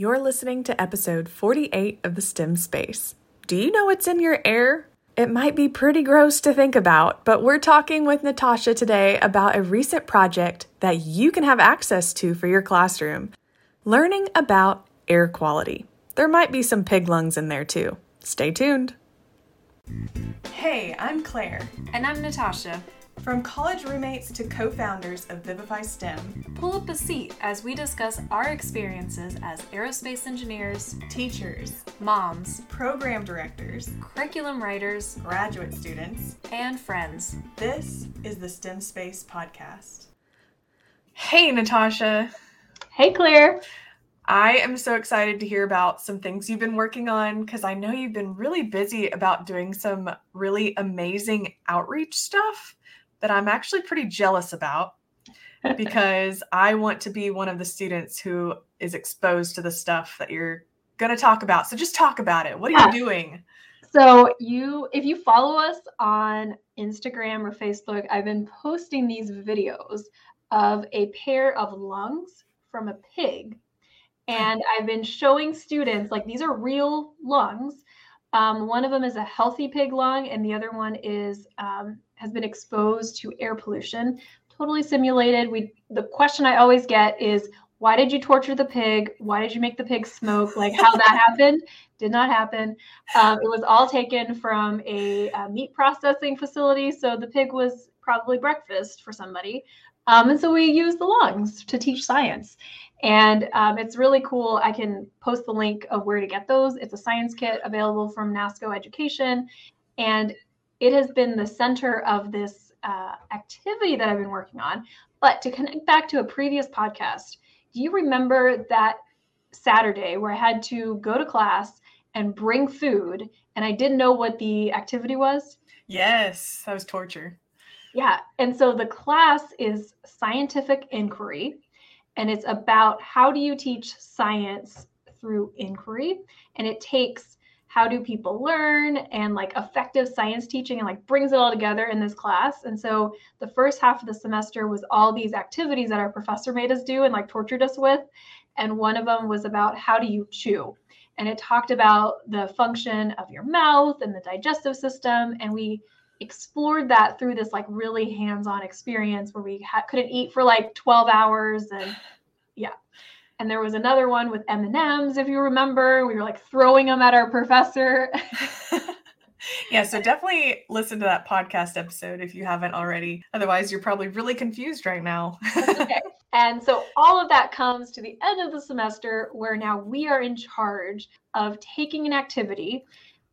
You're listening to episode 48 of the STEM Space. Do you know what's in your air? It might be pretty gross to think about, but we're talking with Natasha today about a recent project that you can have access to for your classroom learning about air quality. There might be some pig lungs in there too. Stay tuned. Hey, I'm Claire. And I'm Natasha. From college roommates to co founders of Vivify STEM, Pull up a seat as we discuss our experiences as aerospace engineers, teachers, moms, program directors, curriculum writers, graduate students, and friends. this is the STEM Space Podcast. Hey, Natasha. Hey, Claire. I am so excited to hear about some things you've been working on because I know you've been really busy about doing some really amazing outreach stuff that I'm actually pretty jealous about because I want to be one of the students who is exposed to the stuff that you're going to talk about. So just talk about it. What are Yeah. you doing? So you if you follow us on Instagram or Facebook, I've been posting these videos of a pair of lungs from a pig. And I've been showing students like these are real lungs. Um, one of them is a healthy pig lung, and the other one is um, has been exposed to air pollution. Totally simulated. We the question I always get is why did you torture the pig? Why did you make the pig smoke? Like how that happened did not happen. Um, it was all taken from a, uh meat processing facility, so the pig was probably breakfast for somebody. Um, and so we use the lungs to teach science. And um, it's really cool. I can post the link of where to get those. It's a science kit available from NASCO Education. And it has been the center of this uh, activity that I've been working on. But to connect back to a previous podcast, do you remember that Saturday where I had to go to class and bring food and I didn't know what the activity was? Yes, that was torture. Yeah. And so the class is scientific inquiry, and it's about how do you teach science through inquiry. And it takes how do people learn and like effective science teaching and like brings it all together in this class. And so the first half of the semester was all these activities that our professor made us do and like tortured us with. And one of them was about how do you chew? And it talked about the function of your mouth and the digestive system. And we explored that through this like really hands-on experience where we ha- couldn't eat for like 12 hours and and there was another one with m&ms if you remember we were like throwing them at our professor yeah, so definitely listen to that podcast episode if you haven't already. Otherwise, you're probably really confused right now. okay. and so all of that comes to the end of the semester where now we are in charge of taking an activity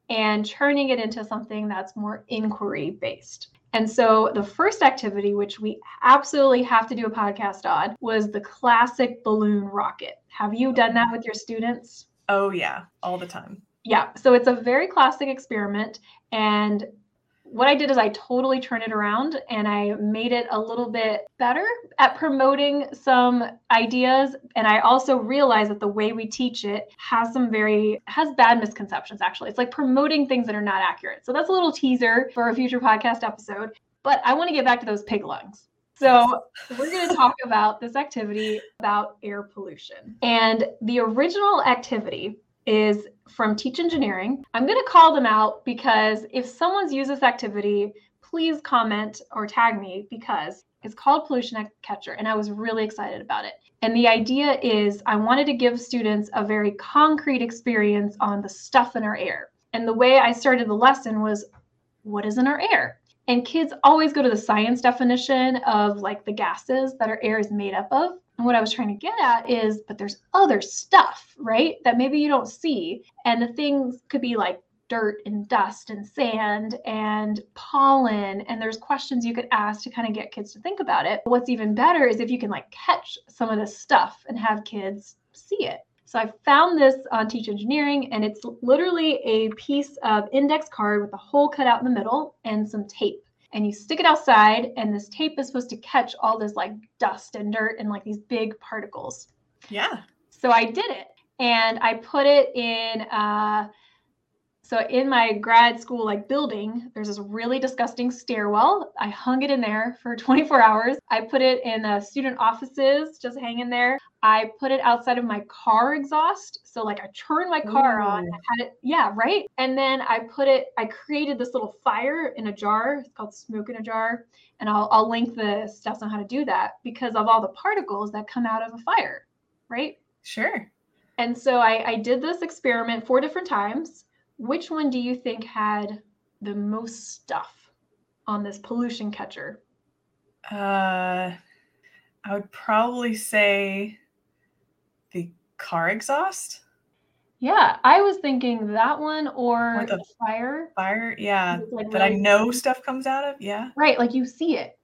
and turning it into something that's more inquiry based. And so the first activity, which we absolutely have to do a podcast on, was the classic balloon rocket. Have you done that with your students? oh, yeah, all the time. Yeah. So it's a very classic experiment. And what I did is I totally turned it around and I made it a little bit better at promoting some ideas. And I also realized that the way we teach it has some very has bad misconceptions actually. It's like promoting things that are not accurate. So that's a little teaser for a future podcast episode. But I want to get back to those pig lungs. So, we're going to talk about this activity about air pollution. And the original activity is from Teach Engineering. I'm going to call them out because if someone's used this activity, please comment or tag me because it's called Pollution Catcher and I was really excited about it. And the idea is I wanted to give students a very concrete experience on the stuff in our air. And the way I started the lesson was what is in our air? And kids always go to the science definition of like the gases that our air is made up of. And what I was trying to get at is, but there's other stuff, right? That maybe you don't see. And the things could be like dirt and dust and sand and pollen. And there's questions you could ask to kind of get kids to think about it. What's even better is if you can like catch some of this stuff and have kids see it. So I found this on Teach Engineering, and it's literally a piece of index card with a hole cut out in the middle and some tape. And you stick it outside, and this tape is supposed to catch all this like dust and dirt and like these big particles. Yeah. So I did it, and I put it in. Uh, so in my grad school like building, there's this really disgusting stairwell. I hung it in there for 24 hours. I put it in uh, student offices, just hanging there. I put it outside of my car exhaust. So like I turned my car Ooh. on, had it, yeah, right. And then I put it, I created this little fire in a jar. It's called smoke in a jar. And I'll I'll link the steps on how to do that because of all the particles that come out of a fire, right? Sure. And so I, I did this experiment four different times. Which one do you think had the most stuff on this pollution catcher? Uh I would probably say car exhaust. Yeah, I was thinking that one or, or the fire. Fire, yeah. Like that I know stuff comes out of. Yeah. Right, like you see it.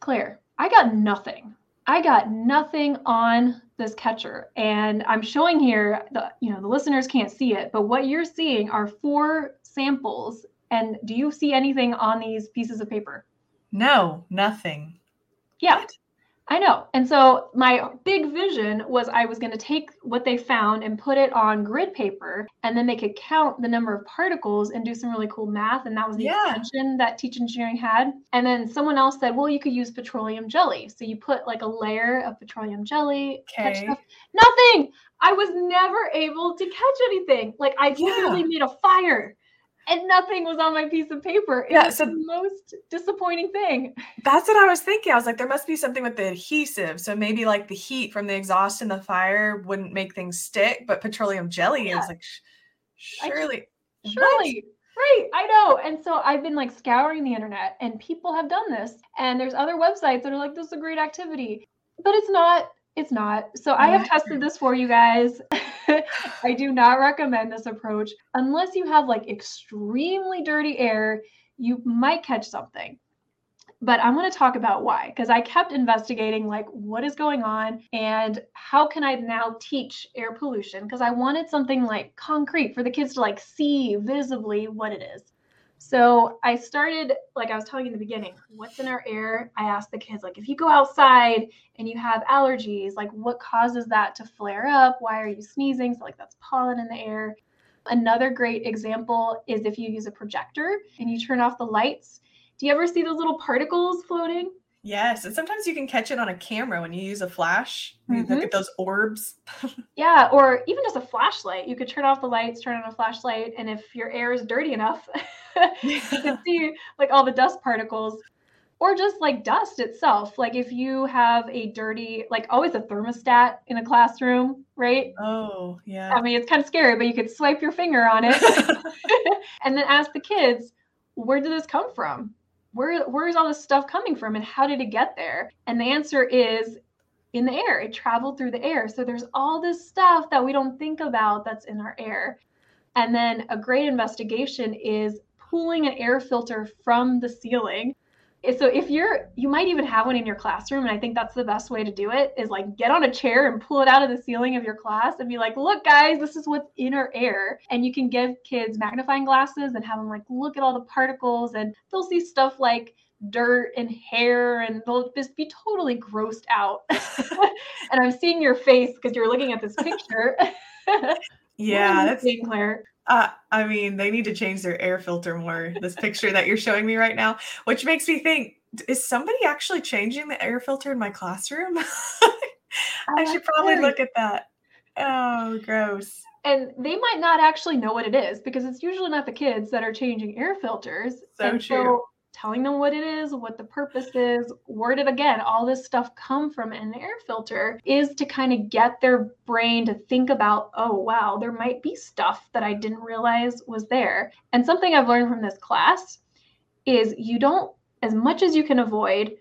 Claire, I got nothing. I got nothing on this catcher. And I'm showing here the you know the listeners can't see it, but what you're seeing are four samples. And do you see anything on these pieces of paper? No, nothing. Yeah. What? I know. And so my big vision was I was going to take what they found and put it on grid paper, and then they could count the number of particles and do some really cool math. And that was the yeah. extension that Teach Engineering had. And then someone else said, well, you could use petroleum jelly. So you put like a layer of petroleum jelly. Okay. Nothing. I was never able to catch anything. Like I yeah. literally made a fire and nothing was on my piece of paper. It yeah, was so the most disappointing thing. That's what I was thinking. I was like, there must be something with the adhesive. So maybe like the heat from the exhaust and the fire wouldn't make things stick, but petroleum jelly yeah. is like, surely, just, surely. Right, I know. And so I've been like scouring the internet and people have done this. And there's other websites that are like, this is a great activity. But it's not it's not. So I have tested this for you guys. I do not recommend this approach unless you have like extremely dirty air. You might catch something. But I'm going to talk about why because I kept investigating like what is going on and how can I now teach air pollution because I wanted something like concrete for the kids to like see visibly what it is. So I started, like I was telling you in the beginning, what's in our air? I asked the kids, like, if you go outside and you have allergies, like, what causes that to flare up? Why are you sneezing? So, like, that's pollen in the air. Another great example is if you use a projector and you turn off the lights. Do you ever see those little particles floating? Yes, and sometimes you can catch it on a camera when you use a flash. Mm-hmm. look at those orbs. yeah, or even just a flashlight. You could turn off the lights, turn on a flashlight, and if your air is dirty enough, you can see like all the dust particles. Or just like dust itself. Like if you have a dirty, like always a thermostat in a classroom, right? Oh, yeah. I mean, it's kind of scary, but you could swipe your finger on it and then ask the kids, where did this come from? Where where is all this stuff coming from and how did it get there? And the answer is in the air. It traveled through the air. So there's all this stuff that we don't think about that's in our air. And then a great investigation is pulling an air filter from the ceiling so if you're you might even have one in your classroom and i think that's the best way to do it is like get on a chair and pull it out of the ceiling of your class and be like look guys this is what's in our air. And you can give kids magnifying glasses and have them like look at all the particles and they'll see stuff like dirt and hair and they'll just be totally grossed out. And i'm seeing your face because you're looking at this picture yeah that's seeing claire uh, I mean, they need to change their air filter more. This picture that you're showing me right now, which makes me think, is somebody actually changing the air filter in my classroom? I should probably look at that. Oh, gross. And they might not actually know what it is because it's usually not the kids that are changing air filters. So and true. So telling them what it is, what the purpose is, where did again all this stuff come from in an air filter is to kind of get their brain to think about, oh, wow, there might be stuff that I didn't realize was there. And something I've learned from this class is you don't, as much as you can avoid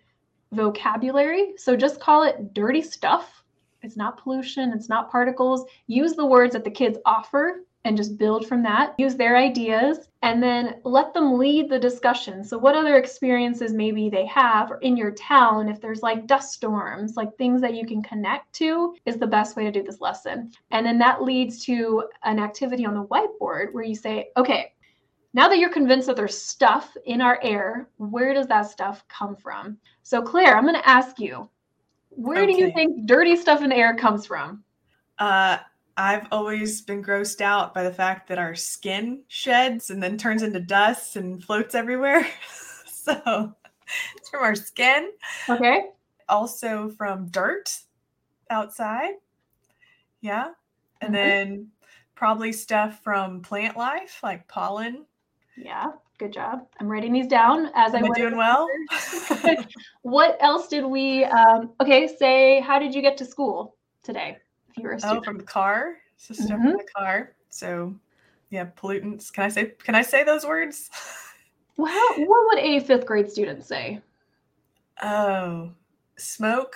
vocabulary, so just call it dirty stuff. It's not pollution, it's not particles. Use the words that the kids offer and just build from that. Use their ideas and then let them lead the discussion. So, what other experiences maybe they have or in your town, if there's like dust storms, like things that you can connect to, is the best way to do this lesson. And then that leads to an activity on the whiteboard where you say, okay, now that you're convinced that there's stuff in our air, where does that stuff come from? So, Claire, I'm going to ask you, where okay. do you think dirty stuff in the air comes from? Uh, I've always been grossed out by the fact that our skin sheds and then turns into dust and floats everywhere. so it's from our skin. Okay. Also from dirt. outside. Yeah. And Mhm. then probably stuff from plant life like pollen. Yeah, good job. I'm writing these down as I Am doing well? what else did we? Um, okay, say how did you get to school today? Oh, from the car. So stuff Mhm. from the car. So yeah, pollutants. Can I say can I say those words? well, how, what would a fifth grade student say? Oh, smoke.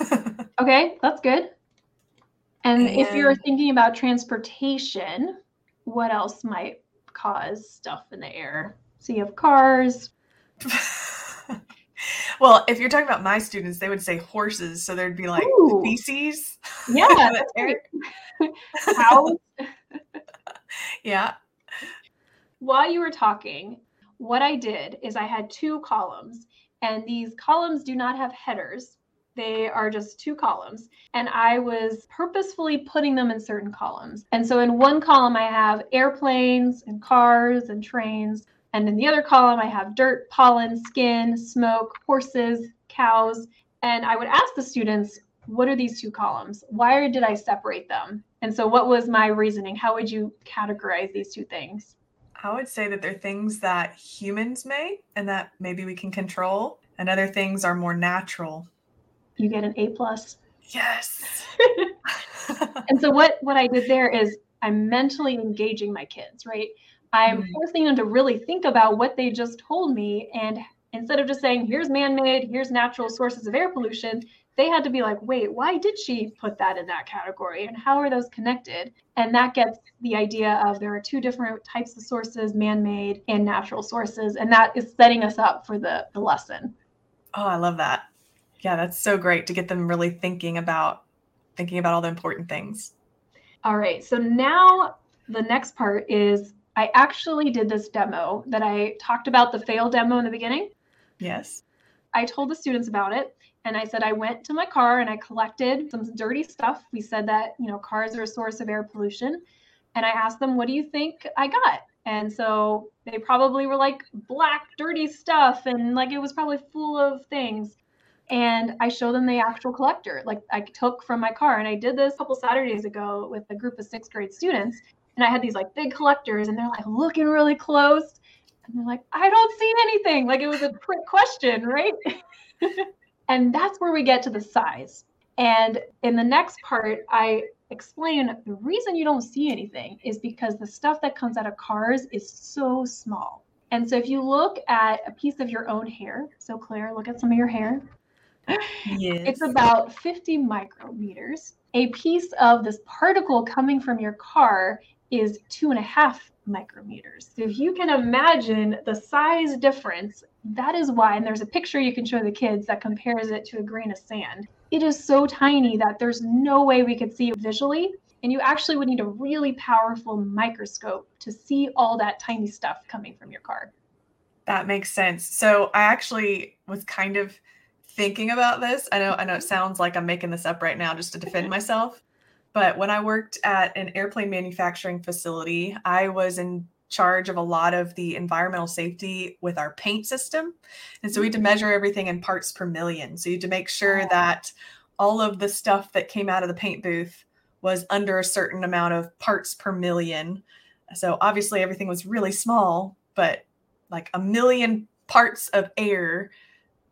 Okay, that's good. And if you're thinking about transportation, what else might cause stuff in the air? So you have cars. well, if you're talking about my students, they would say horses, so there'd be like Ooh. feces. Yeah, in that's air. great. Cows. Yeah. While you were talking, what I did is I had two columns, and these columns do not have headers. They are just two columns. And I was purposefully putting them in certain columns. And so in one column, I have airplanes and cars and trains. And in the other column, I have dirt, pollen, skin, smoke, horses, cows. And I would ask the students, what are these two columns? Why did I separate them? And so, what was my reasoning? How would you categorize these two things? I would say that they're things that humans make and that maybe we can control, and other things are more natural. You get an A plus. Yes. And so what what I did there is I'm mentally engaging my kids, right? I'm Mhm. forcing them to really think about what they just told me and instead of just saying here's man-made, here's natural sources of air pollution, they had to be like, "Wait, why did she put that in that category and how are those connected?" And that gets the idea of there are two different types of sources, man-made and natural sources, and that is setting us up for the the lesson. oh, I love that. Yeah, that's so great to get them really thinking about thinking about all the important things. All right. So now the next part is I actually did this demo that I talked about the fail demo in the beginning. Yes. I told the students about it and I said I went to my car and I collected some dirty stuff. We said that, you know, cars are a source of air pollution. And I asked them, what do you think I got? And so they probably were like black, dirty stuff. And like it was probably full of things. And I showed them the actual collector, like I took from my car. And I did this a couple Saturdays ago with a group of sixth grade students. And I had these like big collectors and they're like looking really close. And they're like, I don't see anything. Like it was a trick question, right? and that's where we get to the size. And in the next part, I explain the reason you don't see anything is because the stuff that comes out of cars is so small. And so if you look at a piece of your own hair, so Claire, look at some of your hair. Yes. It's about 50 micrometers. A piece of this particle coming from your car is two and a half micrometers. So if you can imagine the size difference, that is why, and there's a picture you can show the kids that compares it to a grain of sand. It is so tiny that there's no way we could see it visually. And you actually would need a really powerful microscope to see all that tiny stuff coming from your car. That makes sense. So I actually was kind of thinking about this. I know I know it sounds like I'm making this up right now just to defend myself. But when I worked at an airplane manufacturing facility, I was in charge of a lot of the environmental safety with our paint system. And so we had to mm-hmm. measure everything in parts per million. So you had to make sure oh. that all of the stuff that came out of the paint booth was under a certain amount of parts per million. So obviously everything was really small, but like a million parts of air,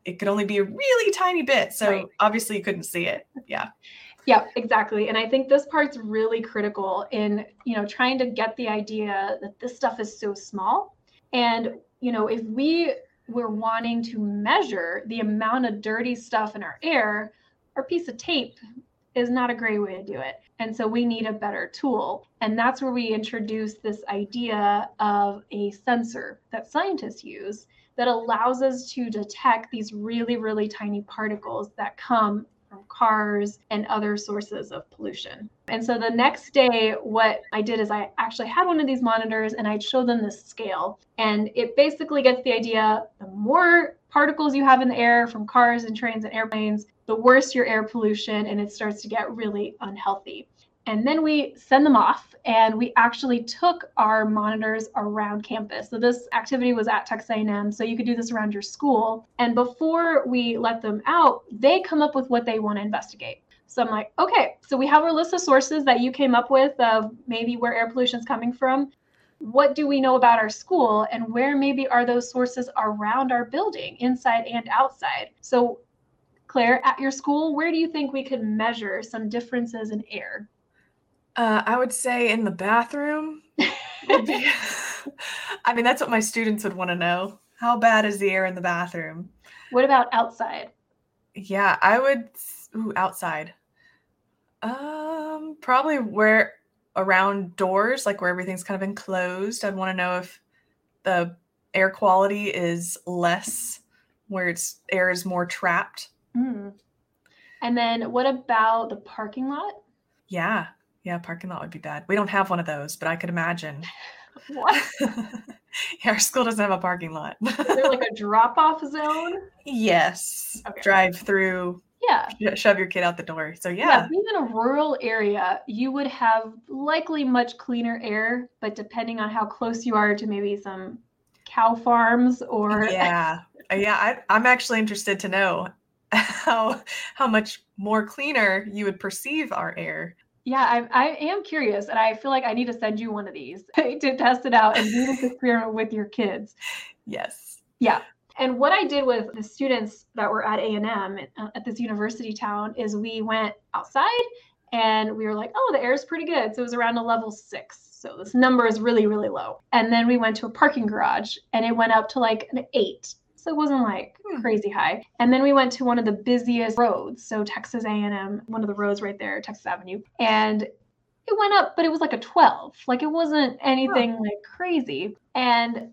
it could only be a really tiny bit. So Right. obviously you couldn't see it. Yeah. Yeah, exactly. And I think this part's really critical in, you know, trying to get the idea that this stuff is so small. And, you know, if we were wanting to measure the amount of dirty stuff in our air, our piece of tape is not a great way to do it. And so we need a better tool. And that's where we introduce this idea of a sensor that scientists use that allows us to detect these really, really tiny particles that come from cars and other sources of pollution. And so the next day, what I did is I actually had one of these monitors and I'd show them this scale. And it basically gets the idea the more particles you have in the air from cars and trains and airplanes, the worse your air pollution and it starts to get really unhealthy. And then we send them off, and we actually took our monitors around campus. So this activity was at Texas A&M, so you could do this around your school. And before we let them out, they come up with what they want to investigate. So I'm like, okay, so we have our list of sources that you came up with of maybe where air pollution is coming from. What do we know about our school and where maybe are those sources around our building, inside and outside? So, Claire, at your school, where do you think we could measure some differences in air? Uh, I would say in the bathroom. be, I mean, that's what my students would want to know. How bad is the air in the bathroom? What about outside? Yeah, I would. Ooh, outside. Um, probably where around doors, like where everything's kind of enclosed. I'd want to know if the air quality is less, where it's air is more trapped. Mm. And then what about the parking lot? Yeah, yeah, parking lot would be bad. We don't have one of those, but I could imagine. What? yeah, our school doesn't have a parking lot. Is there like a drop off zone? Yes. Okay. Drive through. Yeah. Shove your kid out the door. So yeah. Yeah, being in a rural area, you would have likely much cleaner air, but depending on how close you are to maybe some cow farms or yeah, Uh, yeah, I, I'm actually interested to know how how much more cleaner you would perceive our air. Yeah, I, I am curious, and I feel like I need to send you one of these to test it out and do this experiment with your kids. Yes. Yeah. And what I did with the students that were at A&M uh, at this university town is we went outside and we were like, oh, the air is pretty good. So it was around a level six. So this number is really, really low. And then we went to a parking garage and it went up to like an eight. So it wasn't like Hmm. crazy high. And then we went to one of the busiest roads. So Texas A&M, one of the roads right there, Texas Avenue. And it went up, but it was like a 12. Like it wasn't anything like crazy. And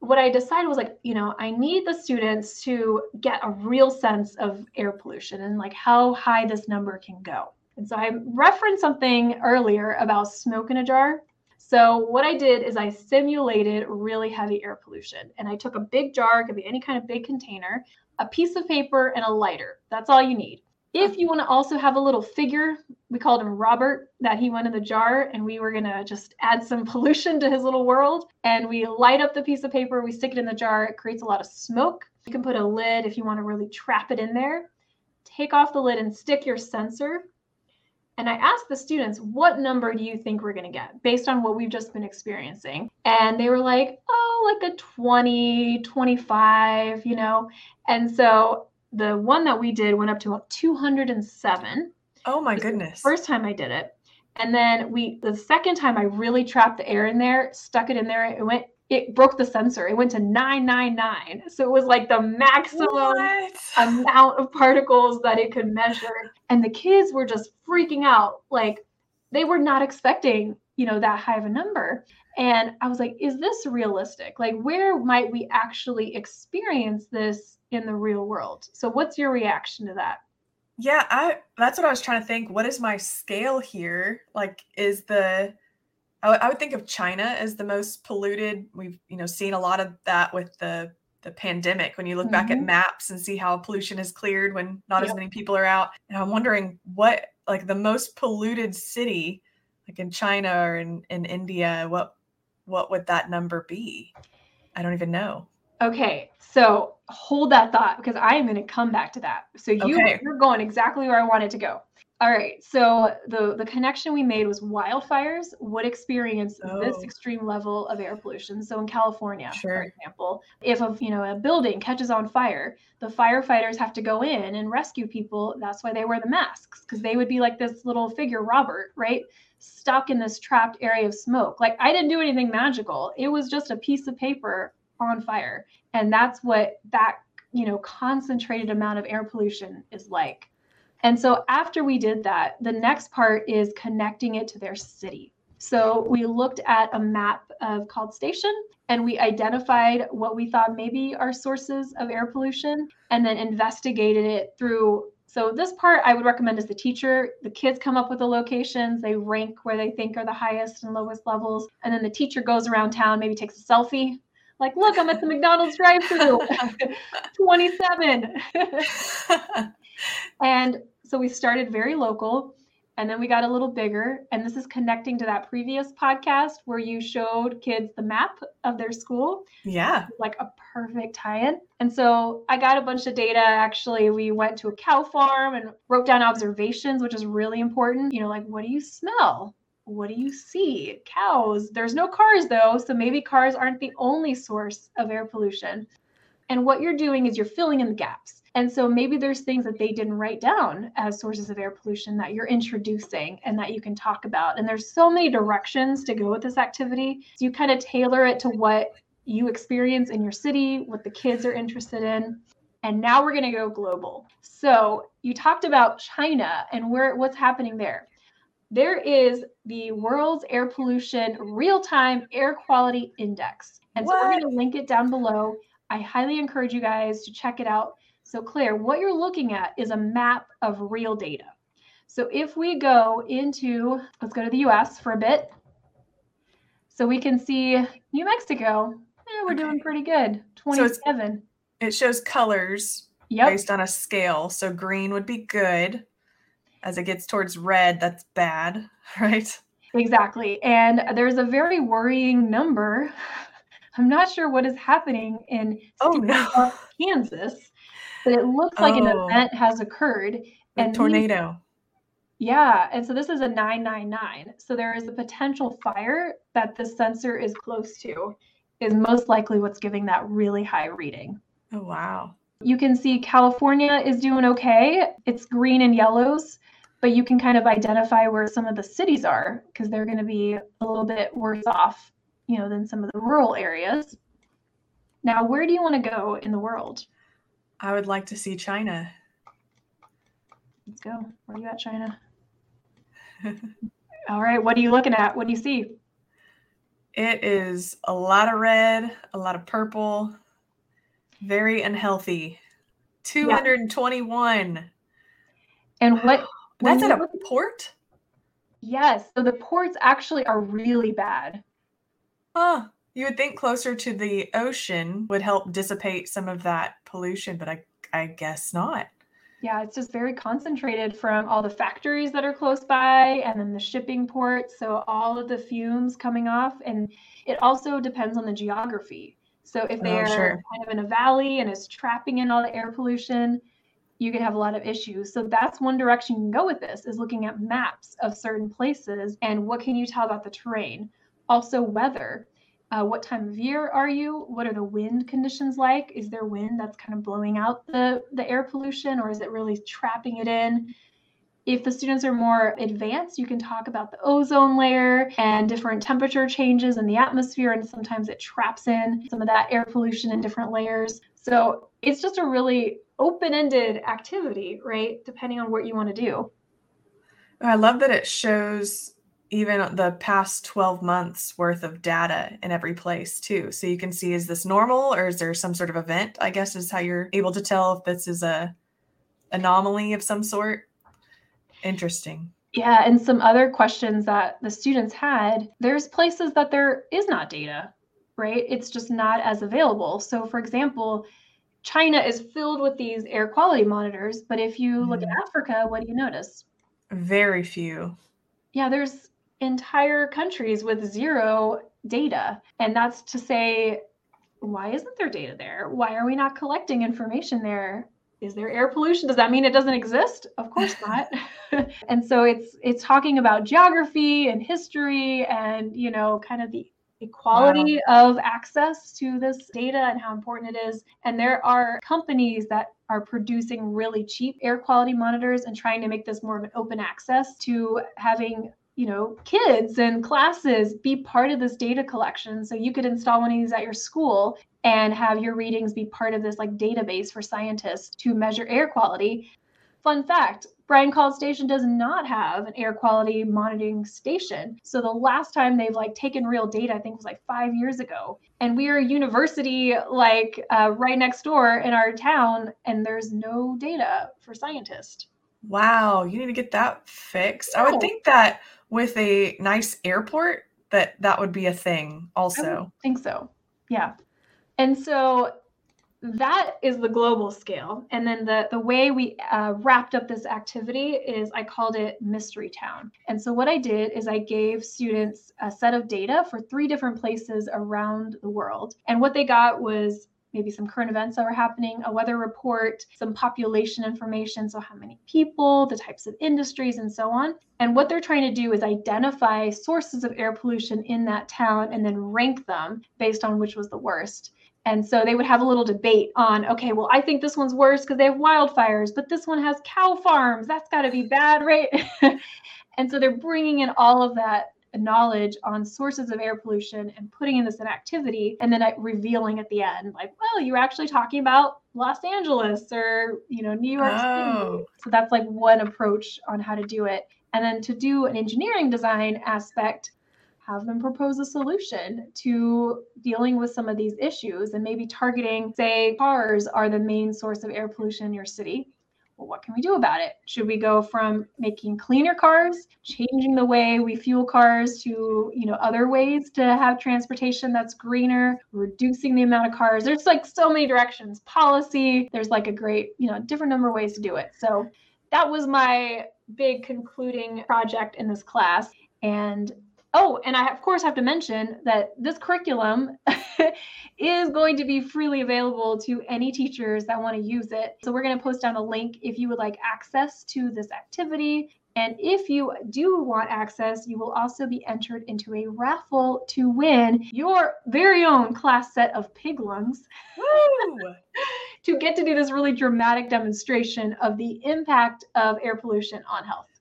what I decided was like, you know, I need the students to get a real sense of air pollution and like how high this number can go. And so I referenced something earlier about smoke in a jar. So what I did is I simulated really heavy air pollution and I took a big jar, it could be any kind of big container, a piece of paper and a lighter. That's all you need. If you want to also have a little figure, we called him Robert, that he went in the jar and we were going to just add some pollution to his little world. And we light up the piece of paper, we stick it in the jar, it creates a lot of smoke. You can put a lid if you want to really trap it in there. Take off the lid and stick your sensor. And I asked the students, what number do you think we're going to get based on what we've just been experiencing? And they were like, oh, like a 20, 25, you know? And so the one that we did went up to 207. Oh my This was the goodness. First time I did it. And then we the second time I really trapped the air in there, stuck it in there, it went it broke the sensor. It went to 999. So it was like the maximum What? amount of particles that it could measure. And the kids were just freaking out. Like they were not expecting, you know, that high of a number. And I was like, is this realistic? Like, where might we actually experience this in the real world? So, what's your reaction to that? Yeah, I that's what I was trying to think. What is my scale here? Like, is the I would- think of China as the most polluted. We've you know seen a lot of that with the the pandemic. When you look back at Mhm. maps and see how pollution is cleared when not as many people are out, and I'm wondering what like the most polluted city, like in China or in in India, what what would that number be? I don't even know. Okay, so hold that thought because I am going to come back to that. So you Okay. you're going exactly where I wanted to go. All right, so the the connection we made was wildfires would experience this Oh. extreme level of air pollution. So in California, for example, if a you know a building catches on fire, the firefighters have to go in and rescue people. That's why they wear the masks because they would be like this little figure Robert, right? Stuck in this trapped area of smoke. Like I didn't do anything magical. It was just a piece of paper on fire. And that's what that, you know, concentrated amount of air pollution is like. And so after we did that, the next part is connecting it to their city. So we looked at a map of College Station and we identified what we thought maybe are sources of air pollution and then investigated it through so this part I would recommend as the teacher, the kids come up with the locations, they rank where they think are the highest and lowest levels, and then the teacher goes around town, maybe takes a selfie, like, look, I'm at the McDonald's drive-through, 27. and so we started very local, And then we got a little bigger. And this is connecting to that previous podcast where you showed kids the map of their school. Yeah. Like a perfect tie in. And so I got a bunch of data. Actually, we went to a cow farm and wrote down observations, which is really important. You know, like what do you smell? What do you see? Cows. There's no cars though. So maybe cars aren't the only source of air pollution. And what you're doing is you're filling in the gaps. And so maybe there's things that they didn't write down as sources of air pollution that you're introducing and that you can talk about. And there's so many directions to go with this activity. So you kind of tailor it to what you experience in your city, what the kids are interested in. And now we're going to go global. So you talked about China and where what's happening there. There is the world's air pollution real-time air quality index. And what? so we're going to link it down below. I highly encourage you guys to check it out. So Claire, what you're looking at is a map of real data. So if we go into, let's go to the US for a bit. So we can see New Mexico, yeah, we're okay. doing pretty good, 27. So it shows colors yep. based on a scale. So green would be good. As it gets towards red, that's bad, right? Exactly. And there's a very worrying number I'm not sure what is happening in oh, no. Kansas, but it looks like oh. an event has occurred. and tornado. These, yeah. And so this is a 999. So there is a potential fire that the sensor is close to, is most likely what's giving that really high reading. Oh, wow. You can see California is doing okay. It's green and yellows, but you can kind of identify where some of the cities are because they're going to be a little bit worse off you know, than some of the rural areas. Now, where do you want to go in the world? I would like to see China. Let's go. Where are you at, China? All right. What are you looking at? What do you see? It is a lot of red, a lot of purple, very unhealthy. 221. Yeah. And what? That's at a port? Yes. So the ports actually are really bad. Huh. You would think closer to the ocean would help dissipate some of that pollution, but I I guess not. Yeah, it's just very concentrated from all the factories that are close by and then the shipping ports. So all of the fumes coming off. And it also depends on the geography. So if they're oh, sure. kind of in a valley and it's trapping in all the air pollution, you could have a lot of issues. So that's one direction you can go with this is looking at maps of certain places and what can you tell about the terrain. Also, weather. Uh, what time of year are you? What are the wind conditions like? Is there wind that's kind of blowing out the, the air pollution or is it really trapping it in? If the students are more advanced, you can talk about the ozone layer and different temperature changes in the atmosphere, and sometimes it traps in some of that air pollution in different layers. So it's just a really open ended activity, right? Depending on what you want to do. I love that it shows even the past 12 months worth of data in every place too. So you can see is this normal or is there some sort of event i guess is how you're able to tell if this is a anomaly of some sort? Interesting. Yeah and some other questions that the students had there's places that there is not data right? It's just not as available. So for example china is filled with these air quality monitors but if you mm. look at mm-hmm. africa what do you notice? Very few. Yeah there's entire countries with zero data. And that's to say, why isn't there data there? Why are we not collecting information there? Is there air pollution? Does that mean it doesn't exist? Of course not. and so it's it's talking about geography and history and you know kind of the equality wow. of access to this data and how important it is. And there are companies that are producing really cheap air quality monitors and trying to make this more of an open access to having you know kids and classes be part of this data collection. So you could install one of these at your school and have your readings be part of this like database for scientists to measure air quality. Fun fact bryan college station does not have an air quality monitoring station. So the last time they've like taken real data i think was like five years ago. And we are a university like uh, right next door in our town and there's no data for scientists wow you need to get that fixed i would think that with a nice airport that that would be a thing also I think so yeah and so that is the global scale. And then the, the way we uh, wrapped up this activity is I called it Mystery Town. And so what I did is I gave students a set of data for three different places around the world. And what they got was maybe some current events that were happening, a weather report, some population information, so how many people, the types of industries, and so on. And what they're trying to do is identify sources of air pollution in that town and then rank them based on which was the worst. And so they would have a little debate on, okay, well, I think this one's worse because they have wildfires, but this one has cow farms. That's got to be bad, right? and so they're bringing in all of that knowledge on sources of air pollution and putting in this an activity and then revealing at the end like oh, well you're actually talking about los angeles or you know new york oh. city so that's like one approach on how to do it and then to do an engineering design aspect have them propose a solution to dealing with some of these issues and maybe targeting, say, cars are the main source of air pollution in your city. Well, what can we do about it? Should we go from making cleaner cars, changing the way we fuel cars to, you know, other ways to have transportation that's greener, reducing the amount of cars? There's like so many directions. Policy, there's like a great, you know, different number of ways to do it. So that was my big concluding project in this class. And Oh, and I of course have to mention that this curriculum is going to be freely available to any teachers that want to use it. So we're going to post down a link if you would like access to this activity. And if you do want access, you will also be entered into a raffle to win your very own class set of pig lungs. to get to do this really dramatic demonstration of the impact of air pollution on health.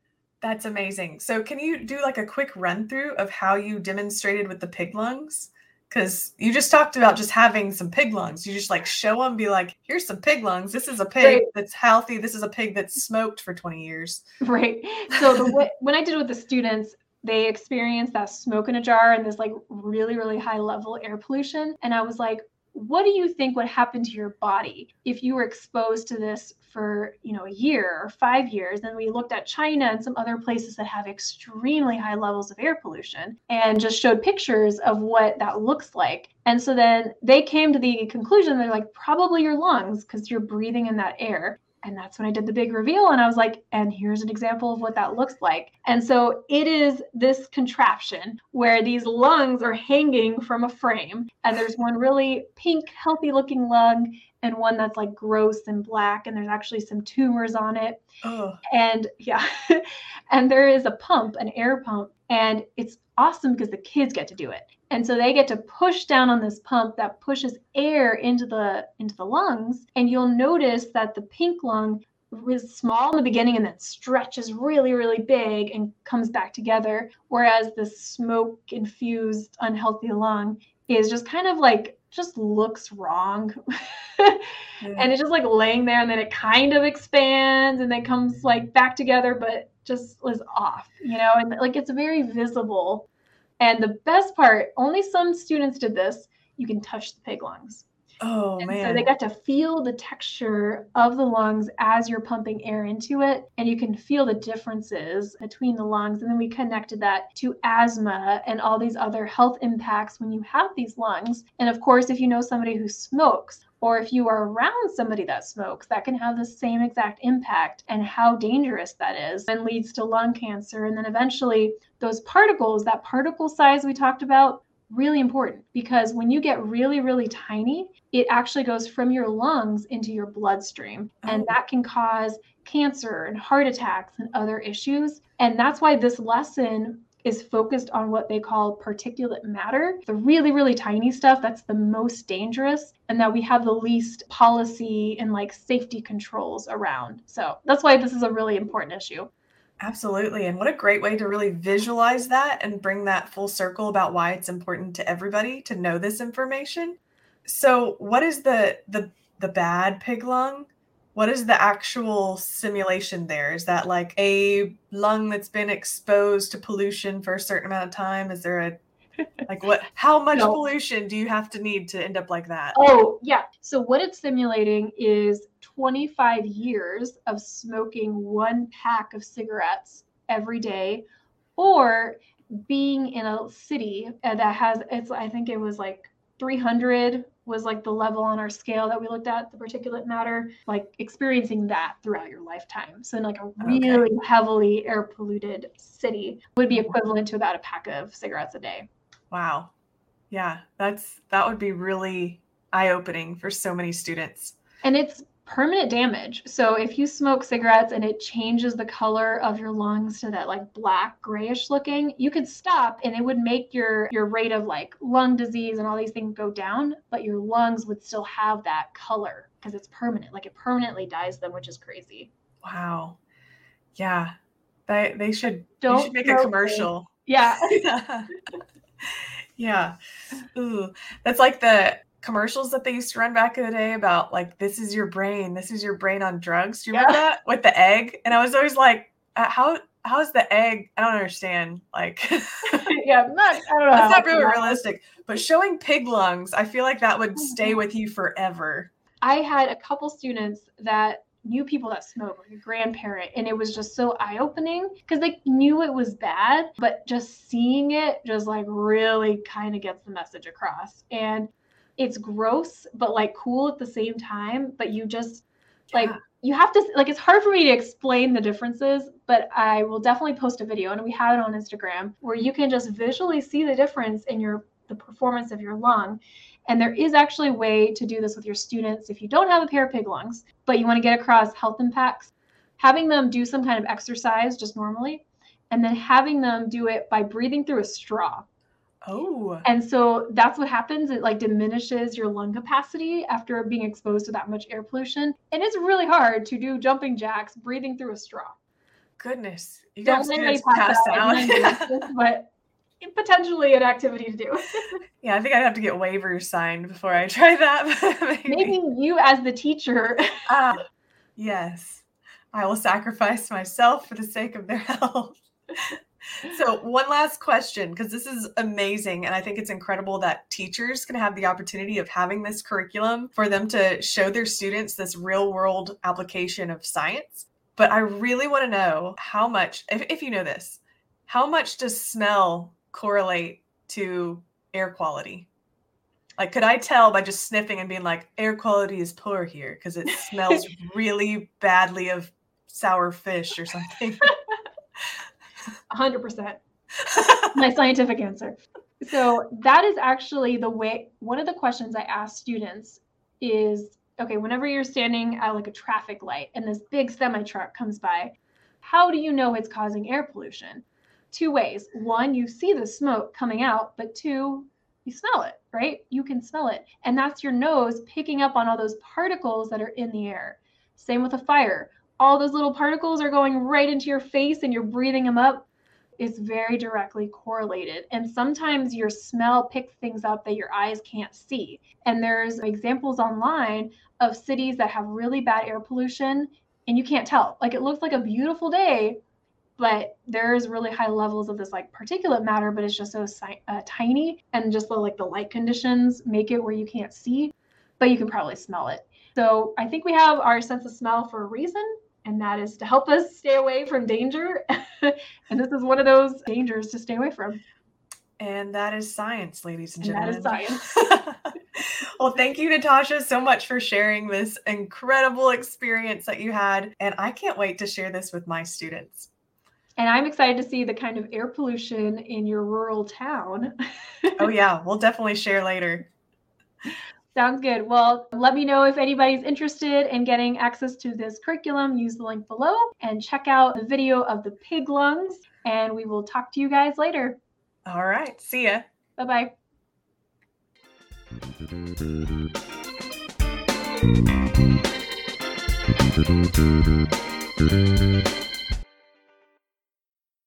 That's amazing. So, can you do like a quick run through of how you demonstrated with the pig lungs? Because you just talked about just having some pig lungs. You just like show them, be like, here's some pig lungs. This is a pig right. that's healthy. This is a pig that's smoked for 20 years. Right. So, the way, when I did it with the students, they experienced that smoke in a jar and this like really, really high level air pollution. And I was like, what do you think would happen to your body if you were exposed to this for you know a year or five years and we looked at china and some other places that have extremely high levels of air pollution and just showed pictures of what that looks like. And so then they came to the conclusion they're like probably your lungs because you're breathing in that air and that's when I did the big reveal. And I was like, and here's an example of what that looks like. And so it is this contraption where these lungs are hanging from a frame. And there's one really pink, healthy looking lung and one that's like gross and black. And there's actually some tumors on it. Oh. And yeah. and there is a pump, an air pump. And it's awesome because the kids get to do it. And so they get to push down on this pump that pushes air into the into the lungs. And you'll notice that the pink lung is small in the beginning and then stretches really, really big and comes back together. Whereas the smoke infused unhealthy lung is just kind of like just looks wrong. And it's just like laying there and then it kind of expands and then comes like back together, but just was off, you know, and like it's very visible and the best part, only some students did this. You can touch the pig lungs. Oh and man. So they got to feel the texture of the lungs as you're pumping air into it. And you can feel the differences between the lungs. And then we connected that to asthma and all these other health impacts when you have these lungs. And of course, if you know somebody who smokes, or if you are around somebody that smokes, that can have the same exact impact and how dangerous that is and leads to lung cancer. And then eventually, those particles, that particle size we talked about, really important because when you get really, really tiny, it actually goes from your lungs into your bloodstream. And oh. that can cause cancer and heart attacks and other issues. And that's why this lesson is focused on what they call particulate matter, the really, really tiny stuff that's the most dangerous, and that we have the least policy and like safety controls around. So that's why this is a really important issue. Absolutely. And what a great way to really visualize that and bring that full circle about why it's important to everybody to know this information. So, what is the the the bad pig lung? What is the actual simulation there? Is that like a lung that's been exposed to pollution for a certain amount of time? Is there a like what how much no. pollution do you have to need to end up like that? Oh, yeah. So what it's simulating is 25 years of smoking one pack of cigarettes every day or being in a city that has it's I think it was like 300 was like the level on our scale that we looked at the particulate matter like experiencing that throughout your lifetime. So in like a really okay. heavily air polluted city would be equivalent to about a pack of cigarettes a day. Wow. Yeah that's that would be really eye-opening for so many students. And it's permanent damage. So if you smoke cigarettes and it changes the color of your lungs to that like black grayish looking, you could stop and it would make your your rate of like lung disease and all these things go down, but your lungs would still have that color because it's permanent. Like it permanently dyes them, which is crazy. Wow. Yeah. They they should don't they should make a commercial. Yeah. yeah. Ooh. That's like the commercials that they used to run back in the day about like this is your brain, this is your brain on drugs. Do you remember that with the egg? And I was always like, uh, how how's the egg? I don't understand. Like, yeah, not, I don't know. That's not really realistic. But showing pig lungs, I feel like that would stay mm-hmm. with you forever. I had a couple students that knew people that smoked, like a grandparent, and it was just so eye opening because they knew it was bad, but just seeing it just like really kind of gets the message across. And it's gross but like cool at the same time but you just like you have to like it's hard for me to explain the differences but i will definitely post a video and we have it on instagram where you can just visually see the difference in your the performance of your lung and there is actually a way to do this with your students if you don't have a pair of pig lungs but you want to get across health impacts. Having them do some kind of exercise just normally and then having them do it by breathing through a straw Oh. And so that's what happens. It like diminishes your lung capacity after being exposed to that much air pollution. And it's really hard to do jumping jacks breathing through a straw. Goodness. You Don't let anybody pass out. out. but potentially an activity to do. yeah, I think I'd have to get waivers signed before I try that. Maybe. Maybe you as the teacher. ah, yes. I will sacrifice myself for the sake of their health so one last question because this is amazing and i think it's incredible that teachers can have the opportunity of having this curriculum for them to show their students this real world application of science. But i really want to know how much if, if you know this how much does smell correlate to air quality? Like could i tell by just sniffing and being like air quality is poor here because it smells really badly of sour fish or something 100%. My scientific answer. So that is actually the way one of the questions I ask students is okay, whenever you're standing at like a traffic light and this big semi truck comes by, how do you know it's causing air pollution? Two ways. One, you see the smoke coming out, but two, you smell it, right? You can smell it. And that's your nose picking up on all those particles that are in the air. Same with a fire. All those little particles are going right into your face and you're breathing them up is very directly correlated. And sometimes your smell picks things up that your eyes can't see. And there's examples online of cities that have really bad air pollution and you can't tell. Like it looks like a beautiful day, but there's really high levels of this like particulate matter, but it's just so uh, tiny and just the, like the light conditions make it where you can't see, but you can probably smell it. So I think we have our sense of smell for a reason and that is to help us stay away from danger. and this is one of those dangers to stay away from. And that is science, ladies and, and gentlemen. That is science. well, thank you, Natasha, so much for sharing this incredible experience that you had. And I can't wait to share this with my students. And I'm excited to see the kind of air pollution in your rural town. oh, yeah. We'll definitely share later. Sounds good. Well, let me know if anybody's interested in getting access to this curriculum. Use the link below and check out the video of the pig lungs. And we will talk to you guys later. All right. See ya. Bye bye.